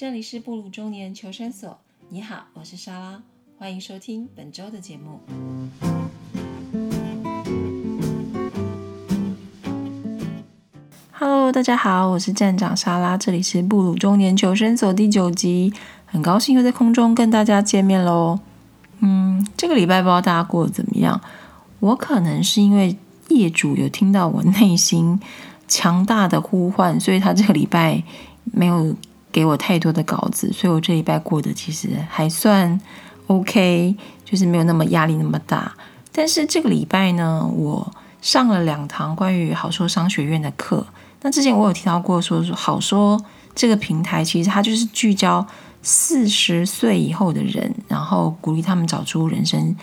这里是布鲁中年求生所。你好，我是莎拉，欢迎收听本周的节目。Hello，大家好，我是站长莎拉，这里是布鲁中年求生所第九集，很高兴又在空中跟大家见面喽。嗯，这个礼拜不知道大家过得怎么样？我可能是因为业主有听到我内心强大的呼唤，所以他这个礼拜没有给我太多的稿子，所以我这礼拜过得其实还算 OK，就是没有那么压力那么大。但是这个礼拜呢，我上了两堂关于好说商学院的课。那之前我有提到过，说说好说这个平台其实它就是聚焦四十岁以后的人，然后鼓励他们找出人生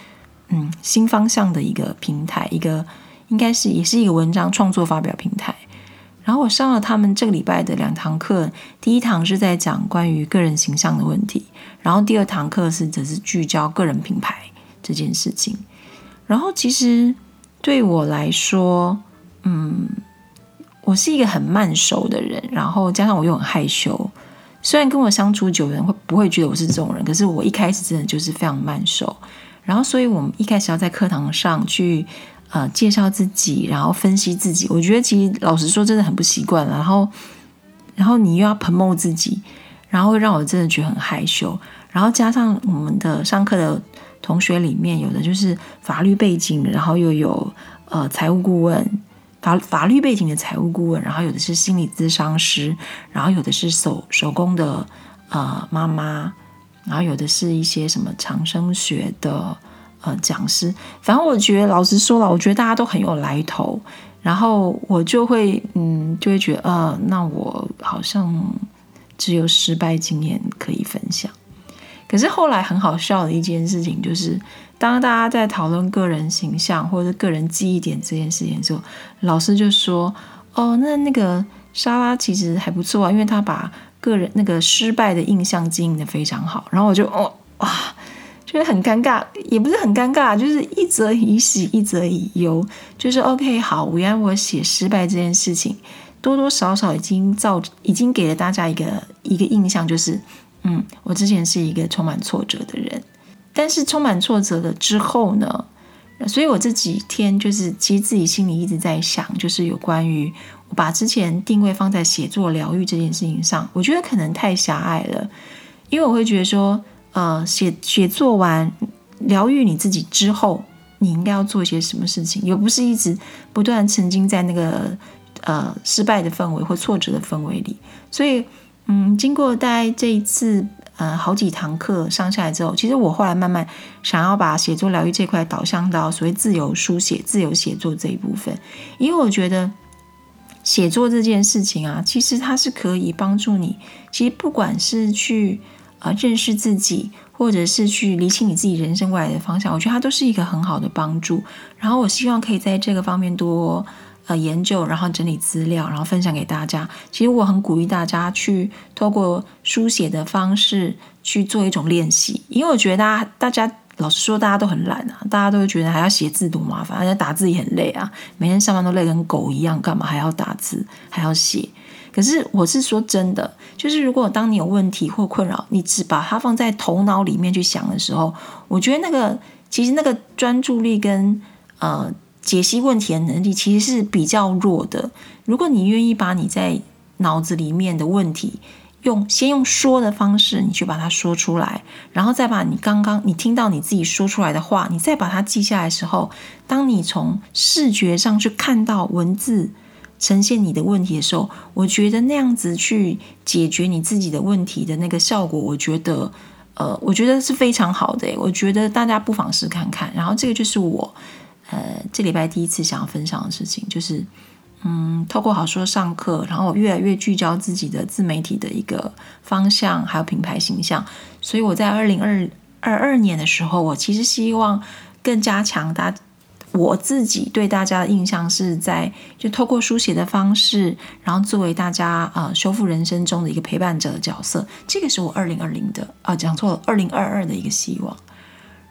嗯新方向的一个平台，一个应该是也是一个文章创作发表平台。然后我上了他们这个礼拜的两堂课，第一堂是在讲关于个人形象的问题，然后第二堂课是则是聚焦个人品牌这件事情。然后其实对我来说，嗯，我是一个很慢熟的人，然后加上我又很害羞，虽然跟我相处久的人会不会觉得我是这种人，可是我一开始真的就是非常慢熟。然后所以我们一开始要在课堂上去。呃，介绍自己，然后分析自己，我觉得其实老实说，真的很不习惯。然后，然后你又要 promote 自己，然后让我真的觉得很害羞。然后加上我们的上课的同学里面，有的就是法律背景，然后又有呃财务顾问，法法律背景的财务顾问，然后有的是心理咨商师，然后有的是手手工的呃妈妈，然后有的是一些什么长生学的。呃，讲师，反正我觉得，老实说了，我觉得大家都很有来头，然后我就会，嗯，就会觉得，呃，那我好像只有失败经验可以分享。可是后来很好笑的一件事情，就是当大家在讨论个人形象或者个人记忆点这件事情的时候，老师就说，哦，那那个莎拉其实还不错啊，因为他把个人那个失败的印象经营的非常好。然后我就，哦，哇。觉得很尴尬，也不是很尴尬，就是一则以喜，一则以忧。就是 OK，好，原来我写失败这件事情，多多少少已经造，已经给了大家一个一个印象，就是嗯，我之前是一个充满挫折的人。但是充满挫折了之后呢，所以我这几天就是其实自己心里一直在想，就是有关于我把之前定位放在写作疗愈这件事情上，我觉得可能太狭隘了，因为我会觉得说。呃，写写作完疗愈你自己之后，你应该要做些什么事情？又不是一直不断沉浸在那个呃失败的氛围或挫折的氛围里。所以，嗯，经过大概这一次呃好几堂课上下来之后，其实我后来慢慢想要把写作疗愈这块导向到所谓自由书写、自由写作这一部分，因为我觉得写作这件事情啊，其实它是可以帮助你。其实不管是去啊，认识自己，或者是去理清你自己人生未来的方向，我觉得它都是一个很好的帮助。然后我希望可以在这个方面多呃研究，然后整理资料，然后分享给大家。其实我很鼓励大家去透过书写的方式去做一种练习，因为我觉得大家大家老实说，大家都很懒啊，大家都觉得还要写字多麻烦，而且打字也很累啊，每天上班都累跟狗一样，干嘛还要打字，还要写？可是我是说真的，就是如果当你有问题或困扰，你只把它放在头脑里面去想的时候，我觉得那个其实那个专注力跟呃解析问题的能力其实是比较弱的。如果你愿意把你在脑子里面的问题用先用说的方式，你去把它说出来，然后再把你刚刚你听到你自己说出来的话，你再把它记下来的时候，当你从视觉上去看到文字。呈现你的问题的时候，我觉得那样子去解决你自己的问题的那个效果，我觉得，呃，我觉得是非常好的。我觉得大家不妨试看看。然后这个就是我，呃，这礼拜第一次想要分享的事情，就是，嗯，透过好说上课，然后我越来越聚焦自己的自媒体的一个方向，还有品牌形象。所以我在二零二二二年的时候，我其实希望更加强大。我自己对大家的印象是在就透过书写的方式，然后作为大家呃修复人生中的一个陪伴者的角色，这个是我二零二零的啊讲错了二零二二的一个希望。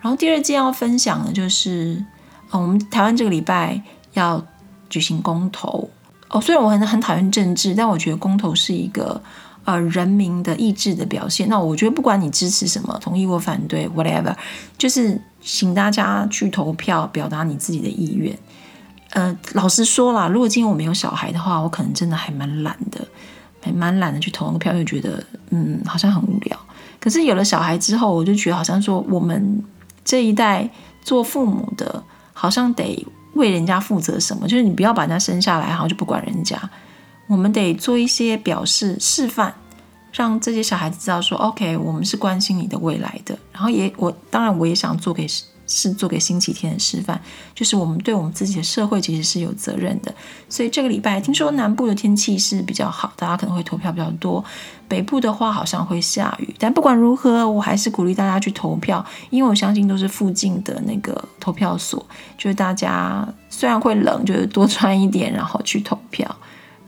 然后第二件要分享的就是，呃，我们台湾这个礼拜要举行公投哦。虽然我很很讨厌政治，但我觉得公投是一个呃人民的意志的表现。那我觉得不管你支持什么，同意或反对，whatever，就是请大家去投票，表达你自己的意愿。呃，老实说啦，如果今天我没有小孩的话，我可能真的还蛮懒的，还蛮懒得去投那个票，就觉得嗯，好像很无聊。可是有了小孩之后，我就觉得好像说我们这一代做父母的，好像得为人家负责什么，就是你不要把人家生下来，然后就不管人家，我们得做一些表示示范，让这些小孩子知道说，OK，我们是关心你的未来的。然后也我当然我也想做给。是做给星期天的示范，就是我们对我们自己的社会其实是有责任的。所以这个礼拜听说南部的天气是比较好，大家可能会投票比较多。北部的话好像会下雨，但不管如何，我还是鼓励大家去投票，因为我相信都是附近的那个投票所，就是大家虽然会冷，就是多穿一点，然后去投票。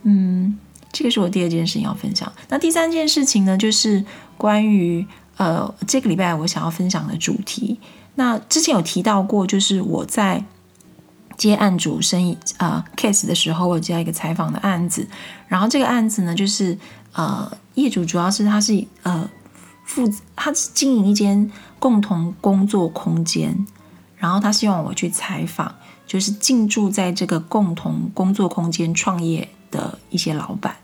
嗯，这个是我第二件事情要分享。那第三件事情呢，就是关于呃这个礼拜我想要分享的主题。那之前有提到过，就是我在接案主生意啊 case 的时候，我接到一个采访的案子。然后这个案子呢，就是呃业主主要是他是呃负责他是经营一间共同工作空间，然后他希望我去采访，就是进驻在这个共同工作空间创业的一些老板。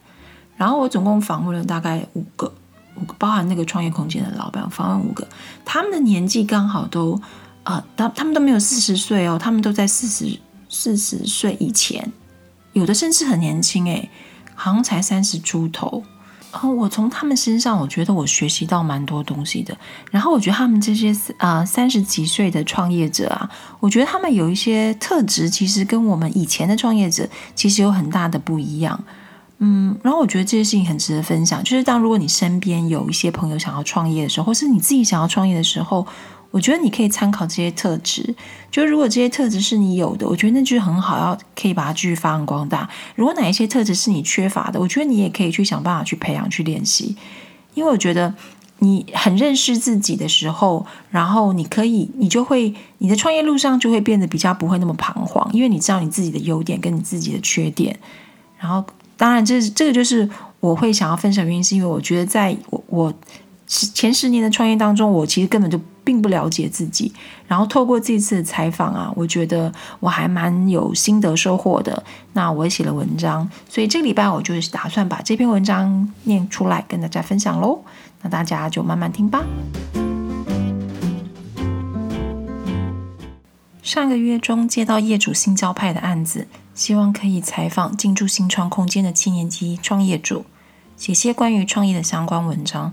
然后我总共访问了大概五个。五个包含那个创业空间的老板，访问五个，他们的年纪刚好都，呃，他他们都没有四十岁哦，他们都在四十四十岁以前，有的甚至很年轻诶，好像才三十出头。然后我从他们身上，我觉得我学习到蛮多东西的。然后我觉得他们这些啊三十几岁的创业者啊，我觉得他们有一些特质，其实跟我们以前的创业者其实有很大的不一样。嗯，然后我觉得这些事情很值得分享。就是当如果你身边有一些朋友想要创业的时候，或是你自己想要创业的时候，我觉得你可以参考这些特质。就如果这些特质是你有的，我觉得那就是很好，要可以把它继续发扬光大。如果哪一些特质是你缺乏的，我觉得你也可以去想办法去培养、去练习。因为我觉得你很认识自己的时候，然后你可以，你就会你的创业路上就会变得比较不会那么彷徨，因为你知道你自己的优点跟你自己的缺点，然后。当然，这这个就是我会想要分享原因，是因为我觉得在我我前十年的创业当中，我其实根本就并不了解自己。然后透过这次的采访啊，我觉得我还蛮有心得收获的。那我也写了文章，所以这个礼拜我就是打算把这篇文章念出来跟大家分享喽。那大家就慢慢听吧。上个月中接到业主新交派的案子。希望可以采访进驻新创空间的七年级创业主，写些关于创业的相关文章。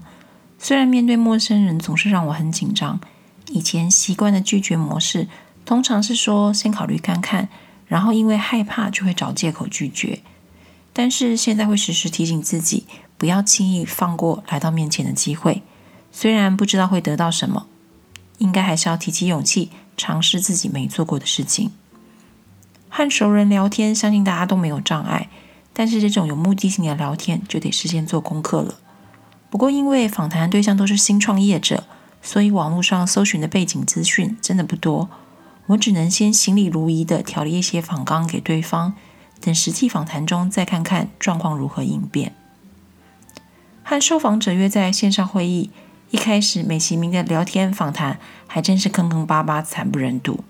虽然面对陌生人总是让我很紧张，以前习惯的拒绝模式通常是说先考虑看看，然后因为害怕就会找借口拒绝。但是现在会时时提醒自己，不要轻易放过来到面前的机会。虽然不知道会得到什么，应该还是要提起勇气，尝试自己没做过的事情。和熟人聊天，相信大家都没有障碍。但是这种有目的性的聊天，就得事先做功课了。不过，因为访谈对象都是新创业者，所以网络上搜寻的背景资讯真的不多。我只能先行礼如仪的调了一些访纲给对方，等实际访谈中再看看状况如何应变。和受访者约在线上会议，一开始美其名的聊天访谈，还真是坑坑巴巴、惨不忍睹。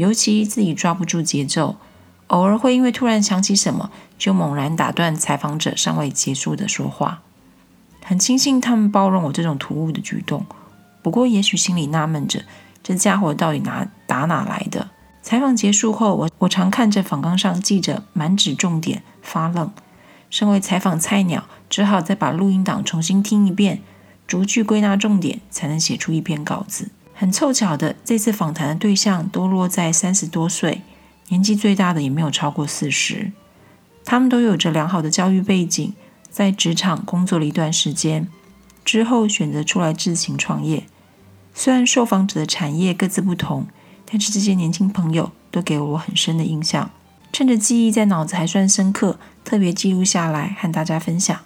尤其自己抓不住节奏，偶尔会因为突然想起什么，就猛然打断采访者尚未结束的说话。很庆幸他们包容我这种突兀的举动，不过也许心里纳闷着，这家伙到底哪打哪来的？采访结束后，我我常看着访纲上记着满纸重点，发愣。身为采访菜鸟，只好再把录音档重新听一遍，逐句归纳重点，才能写出一篇稿子。很凑巧的，这次访谈的对象都落在三十多岁，年纪最大的也没有超过四十。他们都有着良好的教育背景，在职场工作了一段时间之后，选择出来自行创业。虽然受访者的产业各自不同，但是这些年轻朋友都给我很深的印象。趁着记忆在脑子还算深刻，特别记录下来和大家分享。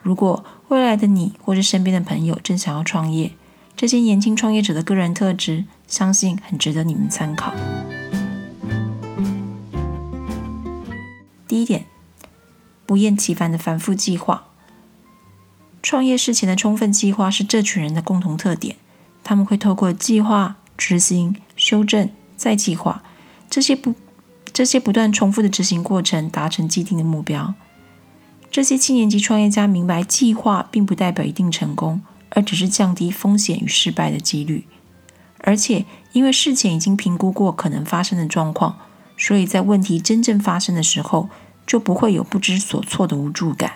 如果未来的你或是身边的朋友正想要创业，这些年轻创业者的个人特质，相信很值得你们参考。第一点，不厌其烦的反复计划。创业事前的充分计划是这群人的共同特点。他们会透过计划、执行、修正、再计划这些不这些不断重复的执行过程，达成既定的目标。这些七年级创业家明白，计划并不代表一定成功，而只是降低风险与失败的几率。而且，因为事前已经评估过可能发生的状况。所以在问题真正发生的时候，就不会有不知所措的无助感。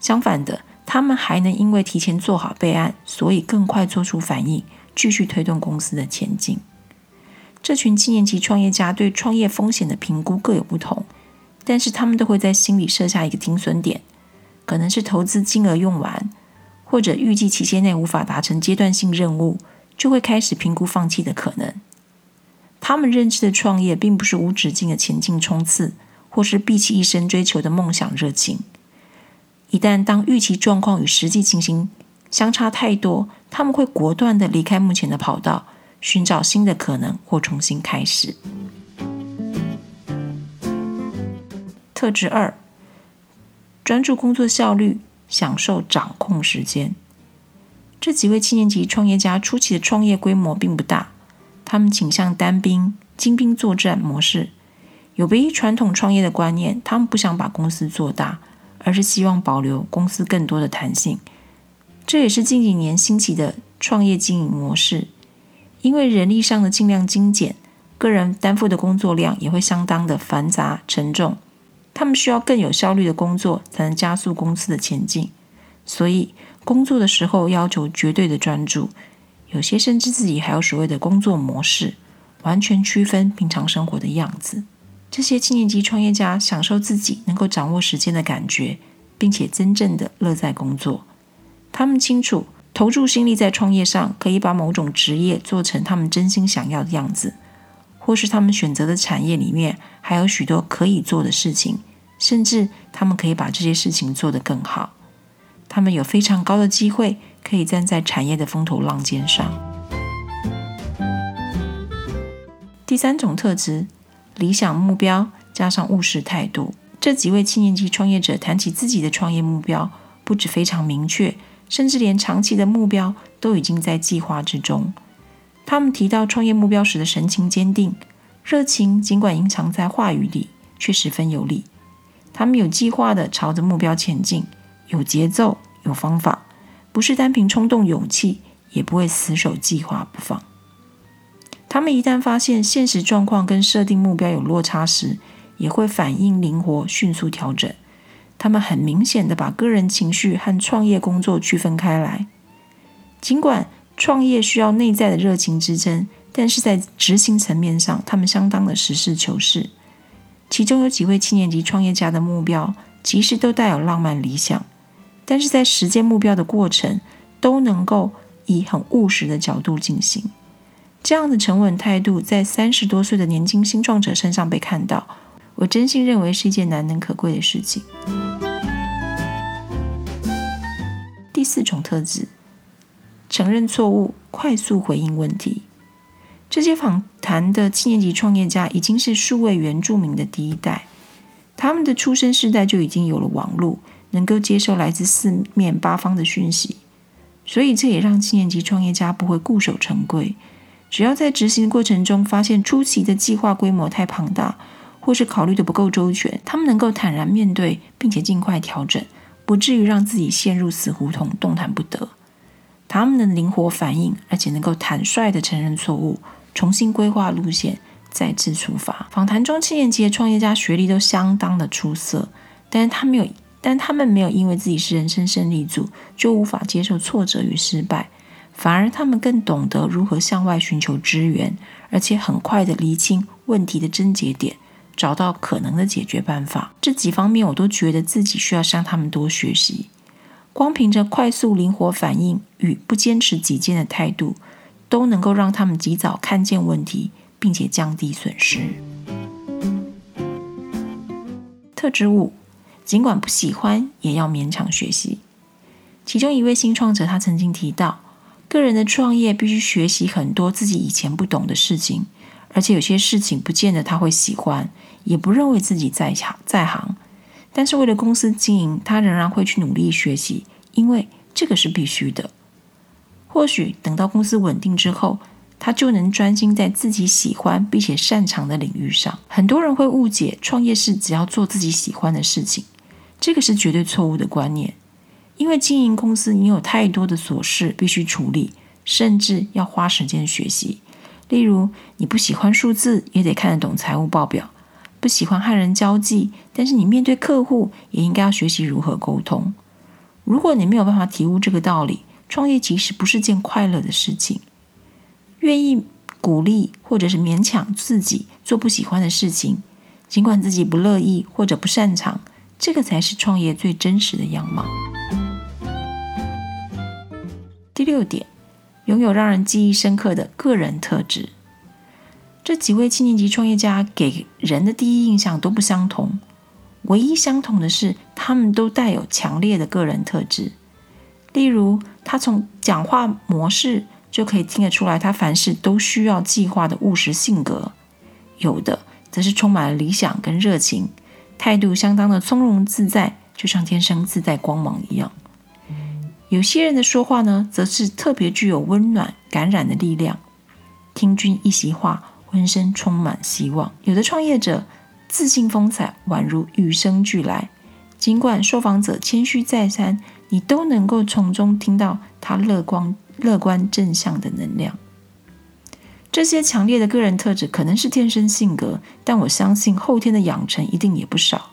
相反的，他们还能因为提前做好备案，所以更快做出反应，继续推动公司的前进。这群七年级创业家对创业风险的评估各有不同，但是他们都会在心里设下一个停损点，可能是投资金额用完，或者预计期限内无法达成阶段性任务，就会开始评估放弃的可能。他们认知的创业，并不是无止境的前进冲刺，或是毕其一生追求的梦想热情。一旦当预期状况与实际情形相差太多，他们会果断的离开目前的跑道，寻找新的可能或重新开始。特质二：专注工作效率，享受掌控时间。这几位七年级创业家初期的创业规模并不大。他们倾向单兵、精兵作战模式，有别于传统创业的观念。他们不想把公司做大，而是希望保留公司更多的弹性。这也是近几年兴起的创业经营模式。因为人力上的尽量精简，个人担负的工作量也会相当的繁杂沉重。他们需要更有效率的工作，才能加速公司的前进。所以，工作的时候要求绝对的专注。有些甚至自己还有所谓的工作模式，完全区分平常生活的样子。这些七年级创业家享受自己能够掌握时间的感觉，并且真正的乐在工作。他们清楚投注心力在创业上，可以把某种职业做成他们真心想要的样子，或是他们选择的产业里面还有许多可以做的事情，甚至他们可以把这些事情做得更好。他们有非常高的机会。可以站在产业的风头浪尖上。第三种特质，理想目标加上务实态度。这几位七年级创业者谈起自己的创业目标，不止非常明确，甚至连长期的目标都已经在计划之中。他们提到创业目标时的神情坚定，热情尽管隐藏在话语里，却十分有力。他们有计划的朝着目标前进，有节奏，有方法。不是单凭冲动勇气，也不会死守计划不放。他们一旦发现现实状况跟设定目标有落差时，也会反应灵活，迅速调整。他们很明显的把个人情绪和创业工作区分开来。尽管创业需要内在的热情支撑，但是在执行层面上，他们相当的实事求是。其中有几位七年级创业家的目标，其实都带有浪漫理想。但是在实现目标的过程，都能够以很务实的角度进行。这样的沉稳态度，在三十多岁的年轻新创者身上被看到，我真心认为是一件难能可贵的事情。第四种特质，承认错误，快速回应问题。这些访谈的七年级创业家已经是数位原住民的第一代，他们的出生世代就已经有了网络。能够接受来自四面八方的讯息，所以这也让七年级创业家不会固守成规。只要在执行过程中发现初期的计划规模太庞大，或是考虑的不够周全，他们能够坦然面对，并且尽快调整，不至于让自己陷入死胡同，动弹不得。他们能灵活反应，而且能够坦率的承认错误，重新规划路线，再次出发。访谈中，七年级的创业家学历都相当的出色，但是他没有。但他们没有因为自己是人生胜利组就无法接受挫折与失败，反而他们更懂得如何向外寻求支援，而且很快的厘清问题的症结点，找到可能的解决办法。这几方面我都觉得自己需要向他们多学习。光凭着快速灵活反应与不坚持己见的态度，都能够让他们及早看见问题，并且降低损失。特质五。尽管不喜欢，也要勉强学习。其中一位新创者，他曾经提到，个人的创业必须学习很多自己以前不懂的事情，而且有些事情不见得他会喜欢，也不认为自己在行在行。但是为了公司经营，他仍然会去努力学习，因为这个是必须的。或许等到公司稳定之后，他就能专心在自己喜欢并且擅长的领域上。很多人会误解创业是只要做自己喜欢的事情，这个是绝对错误的观念。因为经营公司，你有太多的琐事必须处理，甚至要花时间学习。例如，你不喜欢数字，也得看得懂财务报表；不喜欢和人交际，但是你面对客户，也应该要学习如何沟通。如果你没有办法体悟这个道理，创业其实不是件快乐的事情。愿意鼓励或者是勉强自己做不喜欢的事情，尽管自己不乐意或者不擅长，这个才是创业最真实的样貌。第六点，拥有让人记忆深刻的个人特质。这几位七年级创业家给人的第一印象都不相同，唯一相同的是，他们都带有强烈的个人特质。例如，他从讲话模式。就可以听得出来，他凡事都需要计划的务实性格；有的则是充满了理想跟热情，态度相当的从容自在，就像天生自带光芒一样。有些人的说话呢，则是特别具有温暖感染的力量，听君一席话，浑身充满希望。有的创业者自信风采宛如与生俱来，尽管受访者谦虚再三，你都能够从中听到他乐观。乐观正向的能量，这些强烈的个人特质可能是天生性格，但我相信后天的养成一定也不少。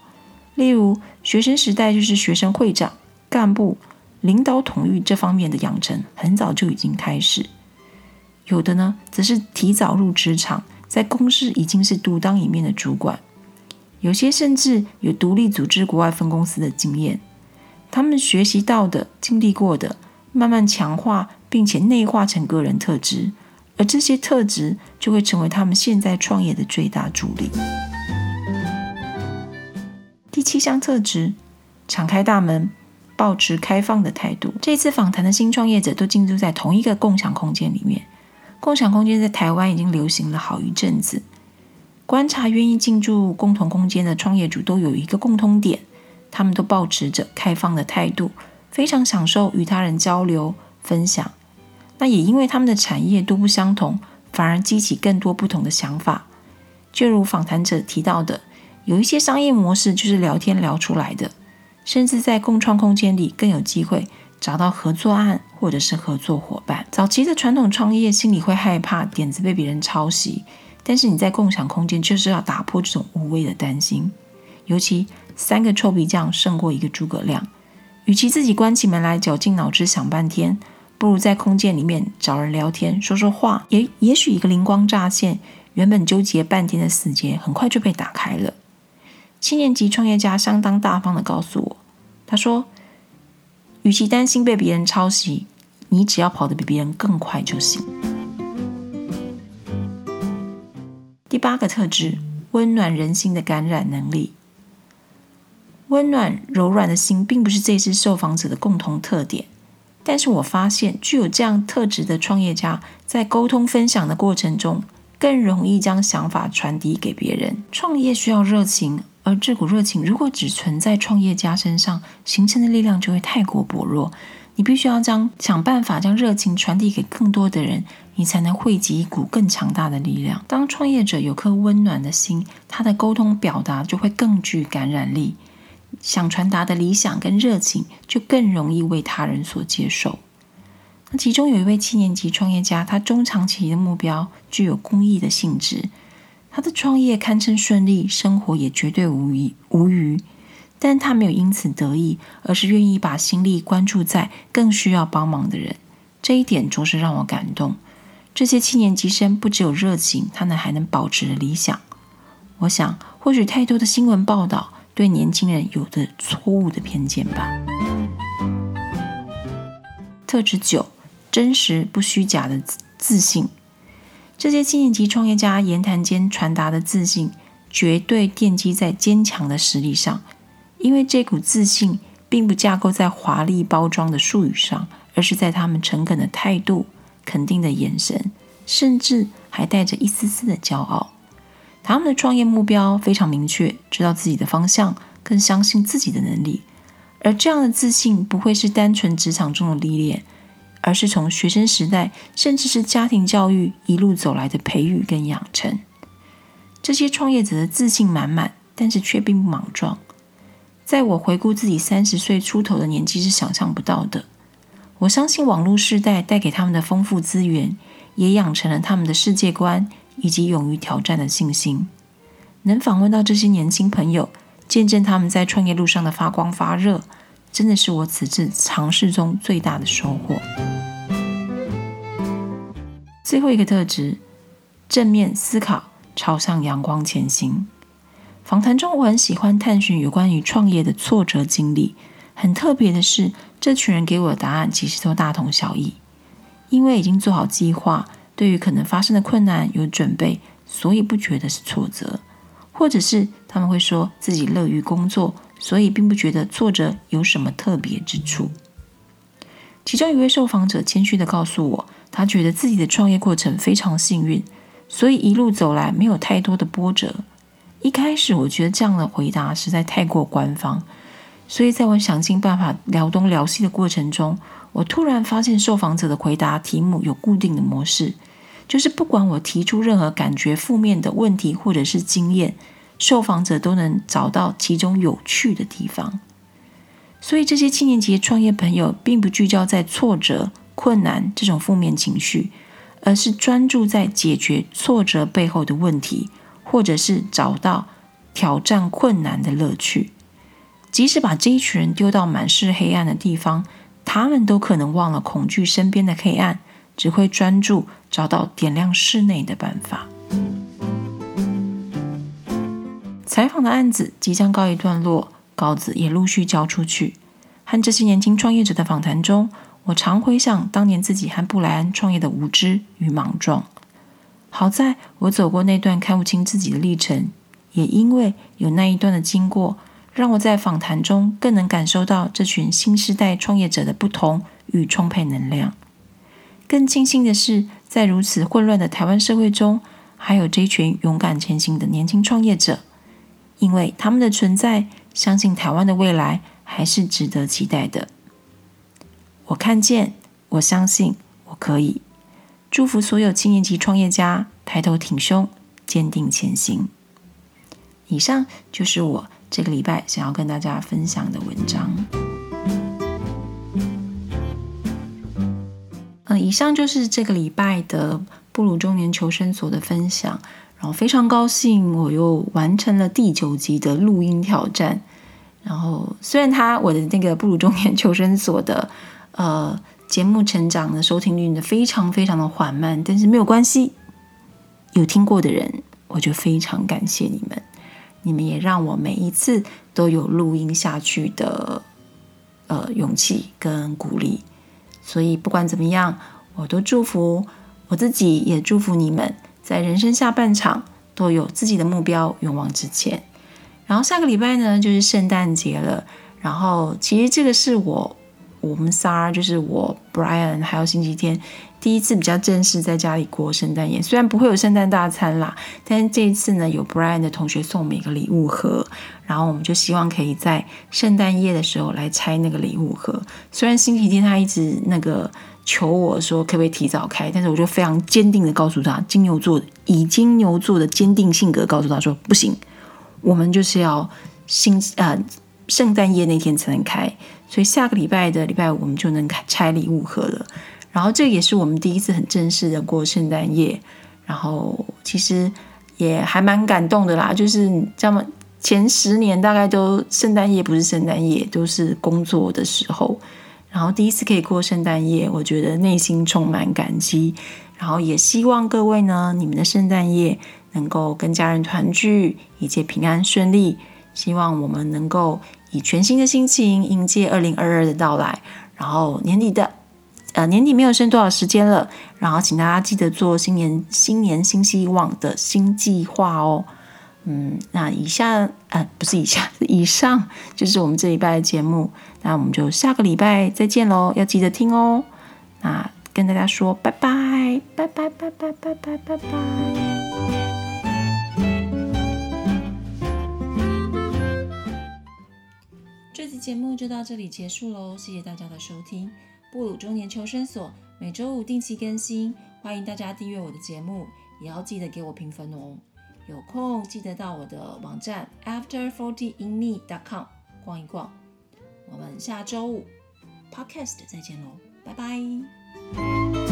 例如，学生时代就是学生会长、干部、领导统御这方面的养成，很早就已经开始。有的呢，则是提早入职场，在公司已经是独当一面的主管。有些甚至有独立组织国外分公司的经验，他们学习到的、经历过的。慢慢强化，并且内化成个人特质，而这些特质就会成为他们现在创业的最大助力。第七项特质：敞开大门，保持开放的态度。这次访谈的新创业者都进驻在同一个共享空间里面。共享空间在台湾已经流行了好一阵子。观察愿意进驻共同空间的创业主都有一个共通点，他们都保持着开放的态度。非常享受与他人交流分享，那也因为他们的产业都不相同，反而激起更多不同的想法。就如访谈者提到的，有一些商业模式就是聊天聊出来的，甚至在共创空间里更有机会找到合作案或者是合作伙伴。早期的传统创业心里会害怕点子被别人抄袭，但是你在共享空间就是要打破这种无谓的担心。尤其三个臭皮匠胜过一个诸葛亮。与其自己关起门来绞尽脑汁想半天，不如在空间里面找人聊天说说话，也也许一个灵光乍现，原本纠结半天的死结很快就被打开了。七年级创业家相当大方的告诉我，他说：“与其担心被别人抄袭，你只要跑得比别人更快就行。”第八个特质：温暖人心的感染能力。温暖柔软的心，并不是这次受访者的共同特点。但是我发现，具有这样特质的创业家，在沟通分享的过程中，更容易将想法传递给别人。创业需要热情，而这股热情如果只存在创业家身上，形成的力量就会太过薄弱。你必须要将想办法将热情传递给更多的人，你才能汇集一股更强大的力量。当创业者有颗温暖的心，他的沟通表达就会更具感染力。想传达的理想跟热情，就更容易为他人所接受。那其中有一位七年级创业家，他中长期的目标具有公益的性质。他的创业堪称顺利，生活也绝对无余无余。但他没有因此得意，而是愿意把心力关注在更需要帮忙的人。这一点着实让我感动。这些七年级生不只有热情，他们还能保持理想。我想，或许太多的新闻报道。对年轻人有着错误的偏见吧。特质九：真实不虚假的自信。这些七年级创业家言谈间传达的自信，绝对奠基在坚强的实力上。因为这股自信并不架构在华丽包装的术语上，而是在他们诚恳的态度、肯定的眼神，甚至还带着一丝丝的骄傲。他们的创业目标非常明确，知道自己的方向，更相信自己的能力。而这样的自信不会是单纯职场中的历练，而是从学生时代甚至是家庭教育一路走来的培育跟养成。这些创业者的自信满满，但是却并不莽撞。在我回顾自己三十岁出头的年纪，是想象不到的。我相信网络时代带给他们的丰富资源，也养成了他们的世界观以及勇于挑战的信心。能访问到这些年轻朋友。见证他们在创业路上的发光发热，真的是我此次尝试中最大的收获。最后一个特质，正面思考，朝向阳光前行。访谈中，我很喜欢探寻有关于创业的挫折经历。很特别的是，这群人给我的答案其实都大同小异。因为已经做好计划，对于可能发生的困难有准备，所以不觉得是挫折。或者是他们会说自己乐于工作，所以并不觉得挫折有什么特别之处。其中一位受访者谦虚的告诉我，他觉得自己的创业过程非常幸运，所以一路走来没有太多的波折。一开始我觉得这样的回答实在太过官方，所以在我想尽办法聊东聊西的过程中，我突然发现受访者的回答题目有固定的模式。就是不管我提出任何感觉负面的问题或者是经验，受访者都能找到其中有趣的地方。所以这些青年级的创业朋友并不聚焦在挫折、困难这种负面情绪，而是专注在解决挫折背后的问题，或者是找到挑战困难的乐趣。即使把这一群人丢到满是黑暗的地方，他们都可能忘了恐惧身边的黑暗。只会专注找到点亮室内的办法。采访的案子即将告一段落，稿子也陆续交出去。和这些年轻创业者的访谈中，我常回想当年自己和布莱恩创业的无知与莽撞。好在我走过那段看不清自己的历程，也因为有那一段的经过，让我在访谈中更能感受到这群新时代创业者的不同与充沛能量。更庆幸的是，在如此混乱的台湾社会中，还有这群勇敢前行的年轻创业者，因为他们的存在，相信台湾的未来还是值得期待的。我看见，我相信，我可以。祝福所有青年级创业家抬头挺胸，坚定前行。以上就是我这个礼拜想要跟大家分享的文章。嗯以上就是这个礼拜的布鲁中年求生所的分享，然后非常高兴我又完成了第九集的录音挑战。然后虽然他我的那个布鲁中年求生所的呃节目成长的收听率呢非常非常的缓慢，但是没有关系，有听过的人我就非常感谢你们，你们也让我每一次都有录音下去的呃勇气跟鼓励。所以不管怎么样，我都祝福我自己，也祝福你们，在人生下半场都有自己的目标，勇往直前。然后下个礼拜呢，就是圣诞节了。然后其实这个是我。我们仨就是我，Brian，还有星期天，第一次比较正式在家里过圣诞夜。虽然不会有圣诞大餐啦，但是这一次呢，有 Brian 的同学送我们一个礼物盒，然后我们就希望可以在圣诞夜的时候来拆那个礼物盒。虽然星期天他一直那个求我说可不可以提早开，但是我就非常坚定的告诉他，金牛座以金牛座的坚定性格告诉他说不行，我们就是要星呃圣诞夜那天才能开。所以下个礼拜的礼拜五，我们就能开拆礼物盒了。然后这也是我们第一次很正式的过圣诞夜。然后其实也还蛮感动的啦，就是这么前十年大概都圣诞夜不是圣诞夜，都是工作的时候。然后第一次可以过圣诞夜，我觉得内心充满感激。然后也希望各位呢，你们的圣诞夜能够跟家人团聚，一切平安顺利。希望我们能够。以全新的心情迎接二零二二的到来，然后年底的，呃，年底没有剩多少时间了，然后请大家记得做新年新年新希望的新计划哦。嗯那以下啊不是以下 以上就是我们这一拜的节目。那我们就下个礼拜再见喽要记得听哦。那跟大家说拜拜拜拜拜拜拜拜。拜拜这期节目就到这里结束喽谢谢大家的收听。布鲁中年求生所每周五定期更新欢迎大家订阅我的节目也要记得给我评分哦。有空记得到我的网站 after forty inme dot com 逛一逛我们下周五 podcast 再见喽拜拜